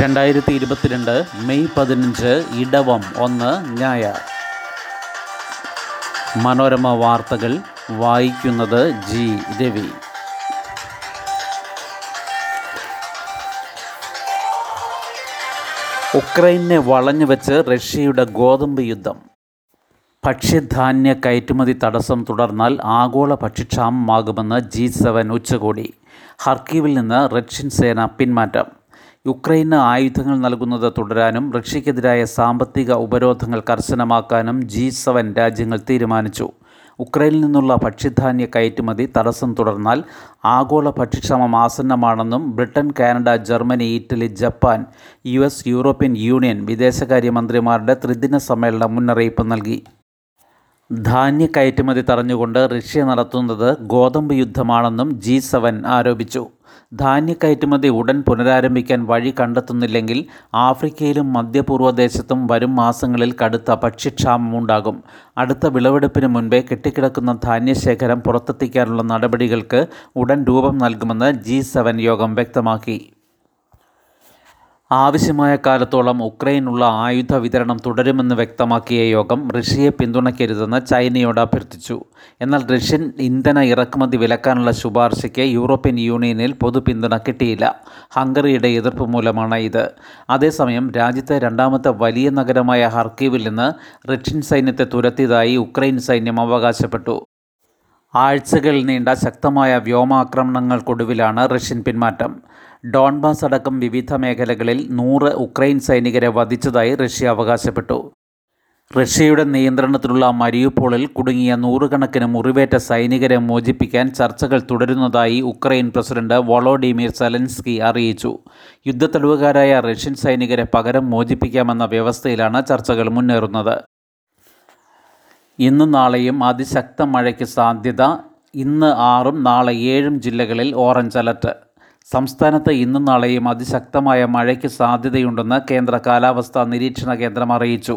രണ്ടായിരത്തി ഇരുപത്തിരണ്ട് മെയ് പതിനഞ്ച് ഇടവം ഒന്ന് ഞായർ. മനോരമ വാർത്തകൾ വായിക്കുന്നത് ജി. രവി. ഉക്രൈനെ വളഞ്ഞു വെച്ച് റഷ്യയുടെ ഗോതമ്പ് യുദ്ധം. ഭക്ഷ്യധാന്യ കയറ്റുമതി തടസ്സം തുടർന്നാൽ ആഗോള ഭക്ഷ്യക്ഷാമമാകുമെന്ന് ജി സെവൻ ഉച്ചകോടി. ഹർക്കീവിൽ നിന്ന് റഷ്യൻ സേന പിന്മാറ്റം. യുക്രൈന് ആയുധങ്ങൾ നൽകുന്നത് തുടരാനും റഷ്യക്കെതിരായ സാമ്പത്തിക ഉപരോധങ്ങൾ കർശനമാക്കാനും ജി സെവൻ രാജ്യങ്ങൾ തീരുമാനിച്ചു. ഉക്രൈനിൽ നിന്നുള്ള ഭക്ഷ്യധാന്യ കയറ്റുമതി തടസ്സം തുടർന്നാൽ ആഗോള ഭക്ഷ്യക്ഷമം ആസന്നമാണെന്നും Britain Canada Germany Italy Japan U European Union വിദേശകാര്യമന്ത്രിമാരുടെ ത്രിദിന സമ്മേളനം മുന്നറിയിപ്പ് നൽകി. ധാന്യ കയറ്റുമതി തടഞ്ഞുകൊണ്ട് റഷ്യ നടത്തുന്നത് ഗോതമ്പ് യുദ്ധമാണെന്നും ജി സെവൻ ആരോപിച്ചു. ധാന്യ കയറ്റുമതി ഉടൻ പുനരാരംഭിക്കാൻ വഴി കണ്ടെത്തുന്നില്ലെങ്കിൽ ആഫ്രിക്കയിലും മധ്യപൂർവദേശത്തും വരും മാസങ്ങളിൽ കടുത്ത ഭക്ഷ്യക്ഷാമമുണ്ടാകും. അടുത്ത വിളവെടുപ്പിന് മുൻപേ കെട്ടിക്കിടക്കുന്ന ധാന്യശേഖരം പുറത്തെത്തിക്കാനുള്ള നടപടികൾക്ക് ഉടൻ രൂപം നൽകുമെന്ന് ജി യോഗം വ്യക്തമാക്കി. ആവശ്യമായ കാലത്തോളം ഉക്രൈനുള്ള ആയുധ വിതരണം തുടരുമെന്ന് വ്യക്തമാക്കിയ യോഗം റഷ്യയെ പിന്തുണയ്ക്കരുതെന്ന് ചൈനയോട് അഭ്യർത്ഥിച്ചു. എന്നാൽ റഷ്യൻ ഇന്ധന ഇറക്കുമതി വിലക്കാനുള്ള ശുപാർശയ്ക്ക് യൂറോപ്യൻ യൂണിയനിൽ പൊതു പിന്തുണ കിട്ടിയില്ല. ഹംഗറിയുടെ എതിർപ്പ് മൂലമാണ് ഇത്. അതേസമയം രാജ്യത്തെ രണ്ടാമത്തെ വലിയ നഗരമായ ഹർക്കീവിൽ നിന്ന് റഷ്യൻ സൈന്യത്തെ തുരത്തിയതായി ഉക്രൈൻ സൈന്യം അവകാശപ്പെട്ടു. ആഴ്ചകൾ നീണ്ട ശക്തമായ വ്യോമാക്രമണങ്ങൾക്കൊടുവിലാണ് റഷ്യൻ പിന്മാറ്റം. ഡോൺബാസ് അടക്കം വിവിധ മേഖലകളിൽ നൂറ് ഉക്രൈൻ സൈനികരെ വധിച്ചതായി റഷ്യ അവകാശപ്പെട്ടു. റഷ്യയുടെ നിയന്ത്രണത്തിലുള്ള മരിയുപോളിൽ കുടുങ്ങിയ നൂറുകണക്കിന് മുറിവേറ്റ സൈനികരെ മോചിപ്പിക്കാൻ ചർച്ചകൾ തുടരുന്നതായി ഉക്രൈൻ പ്രസിഡന്റ് വോളോഡിമിർ സെലൻസ്കി അറിയിച്ചു. യുദ്ധത്തടവുകാരായ റഷ്യൻ സൈനികരെ പകരം മോചിപ്പിക്കാമെന്ന വ്യവസ്ഥയിലാണ് ചർച്ചകൾ മുന്നേറുന്നത്. ഇന്നും നാളെയും അതിശക്ത മഴയ്ക്ക് സാധ്യത ഇന്ന് ആറും നാളെ ഏഴും ജില്ലകളിൽ ഓറഞ്ച് അലർട്ട്. സംസ്ഥാനത്ത് ഇന്നും നാളെയും അതിശക്തമായ മഴയ്ക്ക് സാധ്യതയുണ്ടെന്ന് കേന്ദ്ര കാലാവസ്ഥാ നിരീക്ഷണ കേന്ദ്രം അറിയിച്ചു.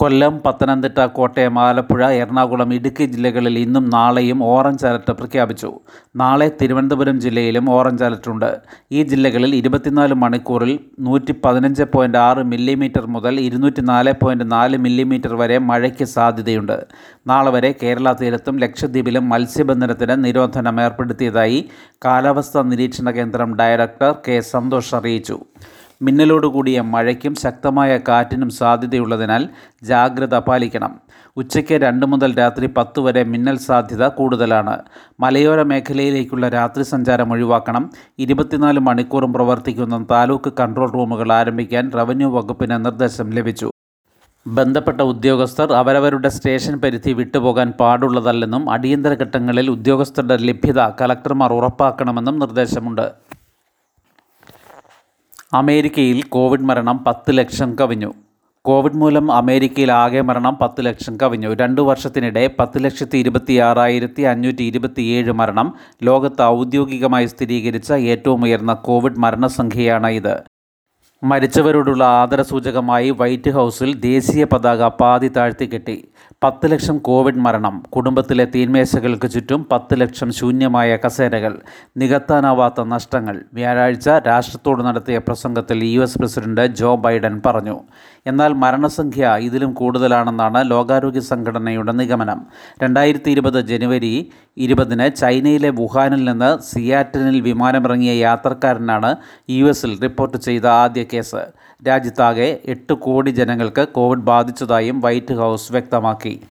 കൊല്ലം പത്തനംതിട്ട കോട്ടയം ആലപ്പുഴ എറണാകുളം ഇടുക്കി ജില്ലകളിൽ ഇന്നും നാളെയും ഓറഞ്ച് അലർട്ട് പ്രഖ്യാപിച്ചു. നാളെ തിരുവനന്തപുരം ജില്ലയിലും ഓറഞ്ച് അലർട്ടുണ്ട് ഈ ജില്ലകളിൽ ഇരുപത്തിനാല് മണിക്കൂറിൽ നൂറ്റി പതിനഞ്ച് പോയിന്റ് ആറ് മില്ലിമീറ്റർ മുതൽ ഇരുന്നൂറ്റി നാല് പോയിന്റ് നാല് മില്ലിമീറ്റർ വരെ മഴയ്ക്ക് സാധ്യതയുണ്ട്. നാളെ വരെ കേരള തീരത്തും ലക്ഷദ്വീപിലും മത്സ്യബന്ധനത്തിന് നിരോധനം ഏർപ്പെടുത്തിയതായി കാലാവസ്ഥാ നിരീക്ഷണ കേന്ദ്രം ഡയറക്ടർ കെ സന്തോഷ് അറിയിച്ചു. മിന്നലോടുകൂടിയ മഴയ്ക്കും ശക്തമായ കാറ്റിനും സാധ്യതയുള്ളതിനാൽ ജാഗ്രത പാലിക്കണം. ഉച്ചയ്ക്ക് രണ്ട് മുതൽ രാത്രി പത്ത് വരെ മിന്നൽ സാധ്യത കൂടുതലാണ്. മലയോര മേഖലയിലേക്കുള്ള രാത്രി സഞ്ചാരം ഒഴിവാക്കണം. ഇരുപത്തിനാല് മണിക്കൂറും പ്രവർത്തിക്കുന്ന താലൂക്ക് കൺട്രോൾ റൂമുകൾ ആരംഭിക്കാൻ റവന്യൂ വകുപ്പിന് നിർദ്ദേശം ലഭിച്ചു. ബന്ധപ്പെട്ട ഉദ്യോഗസ്ഥർ അവരവരുടെ സ്റ്റേഷൻ പരിധി വിട്ടുപോകാൻ പാടുള്ളതല്ലെന്നും അടിയന്തര ഘട്ടങ്ങളിൽ ഉദ്യോഗസ്ഥരുടെ ലഭ്യത കലക്ടർമാർ ഉറപ്പാക്കണമെന്നും നിർദ്ദേശമുണ്ട്. അമേരിക്കയിൽ കോവിഡ് മരണം പത്ത് ലക്ഷം കവിഞ്ഞു. കോവിഡ് മൂലം അമേരിക്കയിൽ ആകെ മരണം പത്ത് ലക്ഷം കവിഞ്ഞു. രണ്ടു വർഷത്തിനിടെ പത്ത് ലക്ഷത്തി ഇരുപത്തി ആറായിരത്തി അഞ്ഞൂറ്റി ഇരുപത്തിയേഴ് മരണം ലോകത്ത് ഔദ്യോഗികമായി സ്ഥിരീകരിച്ച ഏറ്റവും ഉയർന്ന കോവിഡ് മരണസംഖ്യയാണ് ഇത്. മരിച്ചവരോടുള്ള ആദരസൂചകമായി വൈറ്റ് ഹൗസിൽ ദേശീയ പതാക പാതി താഴ്ത്തിക്കെട്ടി പത്ത് ലക്ഷം കോവിഡ് മരണം കുടുംബത്തിലെ തീന്മേശകൾക്ക് ചുറ്റും പത്ത് ലക്ഷം ശൂന്യമായ കസേരകൾ നികത്താനാവാത്ത നഷ്ടങ്ങൾ. വ്യാഴാഴ്ച രാഷ്ട്രത്തോട് നടത്തിയ പ്രസംഗത്തിൽ U S president Joe Biden പറഞ്ഞു എന്നാൽ മരണസംഖ്യ ഇതിലും കൂടുതലാണെന്നാണ് ലോകാരോഗ്യ സംഘടനയുടെ നിഗമനം. രണ്ടായിരത്തി ഇരുപത് ജനുവരി ഇരുപതിന് ചൈനയിലെ വുഹാനിൽ നിന്ന് സിയാറ്റനിൽ വിമാനമിറങ്ങിയ യാത്രക്കാരനാണ് യു എസിൽ റിപ്പോർട്ട് ചെയ്ത ആദ്യ കേസ്. രാജ്യത്താകെ എട്ട് കോടി ജനങ്ങൾക്ക് കോവിഡ് ബാധിച്ചതായും വൈറ്റ് ഹൗസ് വ്യക്തമാക്കി.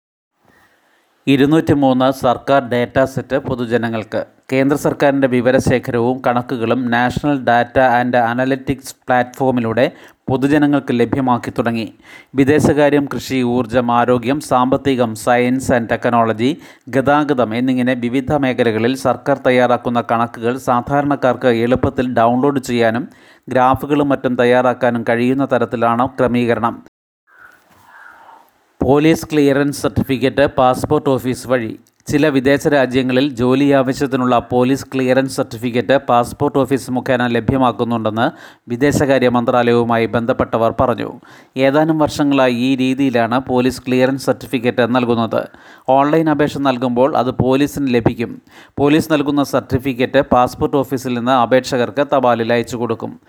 ഇരുന്നൂറ്റി മൂന്ന് സർക്കാർ ഡാറ്റാ സെറ്റ് പൊതുജനങ്ങൾക്ക് കേന്ദ്ര സർക്കാരിന്റെ വിവരശേഖരവും കണക്കുകളും നാഷണൽ ഡാറ്റ ആൻഡ് അനലറ്റിക്സ് പ്ലാറ്റ്ഫോമിലൂടെ പൊതുജനങ്ങൾക്ക് ലഭ്യമാക്കി തുടങ്ങി. വിദേശകാര്യം കൃഷി ഊർജം ആരോഗ്യം സാമ്പത്തികം സയൻസ് ആൻഡ് ടെക്നോളജി ഗതാഗതം എന്നിങ്ങനെ വിവിധ മേഖലകളിൽ സർക്കാർ തയ്യാറാക്കുന്ന കണക്കുകൾ സാധാരണക്കാർക്ക് എളുപ്പത്തിൽ ഡൗൺലോഡ് ചെയ്യാനും ഗ്രാഫുകളും മറ്റും തയ്യാറാക്കാനും കഴിയുന്ന തരത്തിലാണ് ക്രമീകരണം. Police clearance certificate passport office വഴി ചില വിദേശ രാജ്യങ്ങളിൽ ജോലി ആവശ്യത്തിനുള്ള police clearance certificate passport office മുഖേന ലഭ്യമാക്കുന്നുണ്ടെന്ന് വിദേശകാര്യ മന്ത്രാലയവുമായി ബന്ധപ്പെട്ടവർ പറഞ്ഞു. ഏതാനും വർഷങ്ങളായി ഈ രീതിയിലാണ് പോലീസ് ക്ലിയറൻസ് സർട്ടിഫിക്കറ്റ് നൽകുന്നത്. ഓൺലൈൻ അപേക്ഷ നൽകുമ്പോൾ അത് പോലീസിന് ലഭിക്കും. പോലീസ് നൽകുന്ന സർട്ടിഫിക്കറ്റ് പാസ്പോർട്ട് ഓഫീസിൽ നിന്ന് അപേക്ഷകർക്ക് തപാലിൽ അയച്ചു കൊടുക്കും.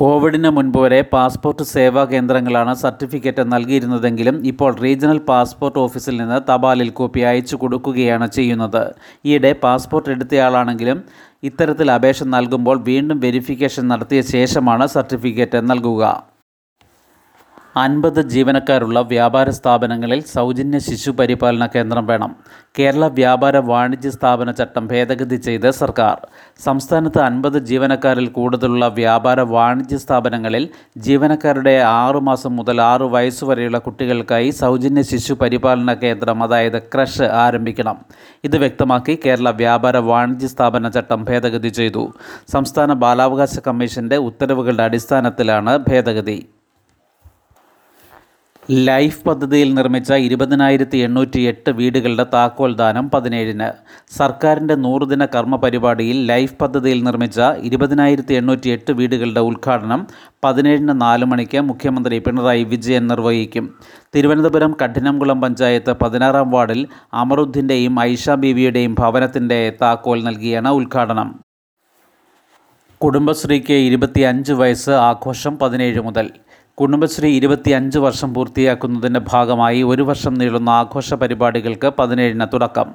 കോവിഡിന് മുൻപ് വരെ പാസ്പോർട്ട് സേവാ കേന്ദ്രങ്ങളാണ് സർട്ടിഫിക്കറ്റ് നൽകിയിരുന്നതെങ്കിലും ഇപ്പോൾ റീജിയണൽ പാസ്പോർട്ട് ഓഫീസിൽ നിന്ന് തപാലിൽ കോപ്പി അയച്ചു കൊടുക്കുകയാണ് ചെയ്യുന്നത്. ഈയിടെ പാസ്പോർട്ട് എടുത്തയാളാണെങ്കിലും ഇത്തരത്തിൽ അപേക്ഷ നൽകുമ്പോൾ വീണ്ടും വെരിഫിക്കേഷൻ നടത്തിയ ശേഷമാണ് സർട്ടിഫിക്കറ്റ് നൽകുക. അൻപത് ജീവനക്കാരുള്ള വ്യാപാര സ്ഥാപനങ്ങളിൽ സൗജന്യ ശിശു പരിപാലന കേന്ദ്രം വേണം. കേരള വ്യാപാര വാണിജ്യ സ്ഥാപന ചട്ടം ഭേദഗതി ചെയ്ത് സർക്കാർ. സംസ്ഥാനത്ത് അൻപത് ജീവനക്കാരിൽ കൂടുതലുള്ള വ്യാപാര വാണിജ്യ സ്ഥാപനങ്ങളിൽ ജീവനക്കാരുടെ ആറുമാസം മുതൽ ആറു വയസ്സുവരെയുള്ള കുട്ടികൾക്കായി സൗജന്യ ശിശു പരിപാലന കേന്ദ്രം അതായത് ക്രഷ് ആരംഭിക്കണം. ഇത് വ്യക്തമാക്കി കേരള വ്യാപാര വാണിജ്യ സ്ഥാപന ചട്ടം ഭേദഗതി ചെയ്തു. സംസ്ഥാന ബാലാവകാശ കമ്മീഷന്റെ ഉത്തരവുകളുടെ അടിസ്ഥാനത്തിലാണ് ഭേദഗതി. ലൈഫ് പദ്ധതിയിൽ നിർമ്മിച്ച ഇരുപതിനായിരത്തി എണ്ണൂറ്റി എട്ട് വീടുകളുടെ താക്കോൽ ദാനം പതിനേഴിന്. സർക്കാരിന്റെ നൂറുദിന കർമ്മ പരിപാടിയിൽ ലൈഫ് പദ്ധതിയിൽ നിർമ്മിച്ച ഇരുപതിനായിരത്തി എണ്ണൂറ്റി എട്ട് വീടുകളുടെ ഉദ്ഘാടനം പതിനേഴിന് നാല് മണിക്ക് മുഖ്യമന്ത്രി പിണറായി വിജയൻ നിർവഹിക്കും. തിരുവനന്തപുരം കഠിനംകുളം പഞ്ചായത്ത് പതിനാറാം വാർഡിൽ അമറുദ്ദീന്റെയും ഐഷ ബീവിയുടെയും ഭവനത്തിന്റെ താക്കോൽ നൽകിയാണ് ഉദ്ഘാടനം. കുടുംബശ്രീക്ക് ഇരുപത്തിയഞ്ച് വയസ്സ് ആഘോഷം പതിനേഴ് മുതൽ. കുടുംബശ്രീ ഇരുപത്തി അഞ്ച് വർഷം പൂർത്തിയാക്കുന്നതിന്റെ ഭാഗമായി ഒരു വർഷം നീളുന്ന ആഘോഷ പരിപാടികൾക്ക് പതിനേഴിന് തുടക്കം.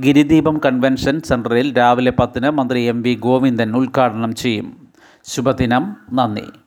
ഗിരിദീപം കൺവെൻഷൻ സെന്ററിൽ രാവിലെ പത്തിന് മന്ത്രി എം വി ഗോവിന്ദൻ ഉദ്ഘാടനം ചെയ്യും. ശുഭദിനം. നന്ദി.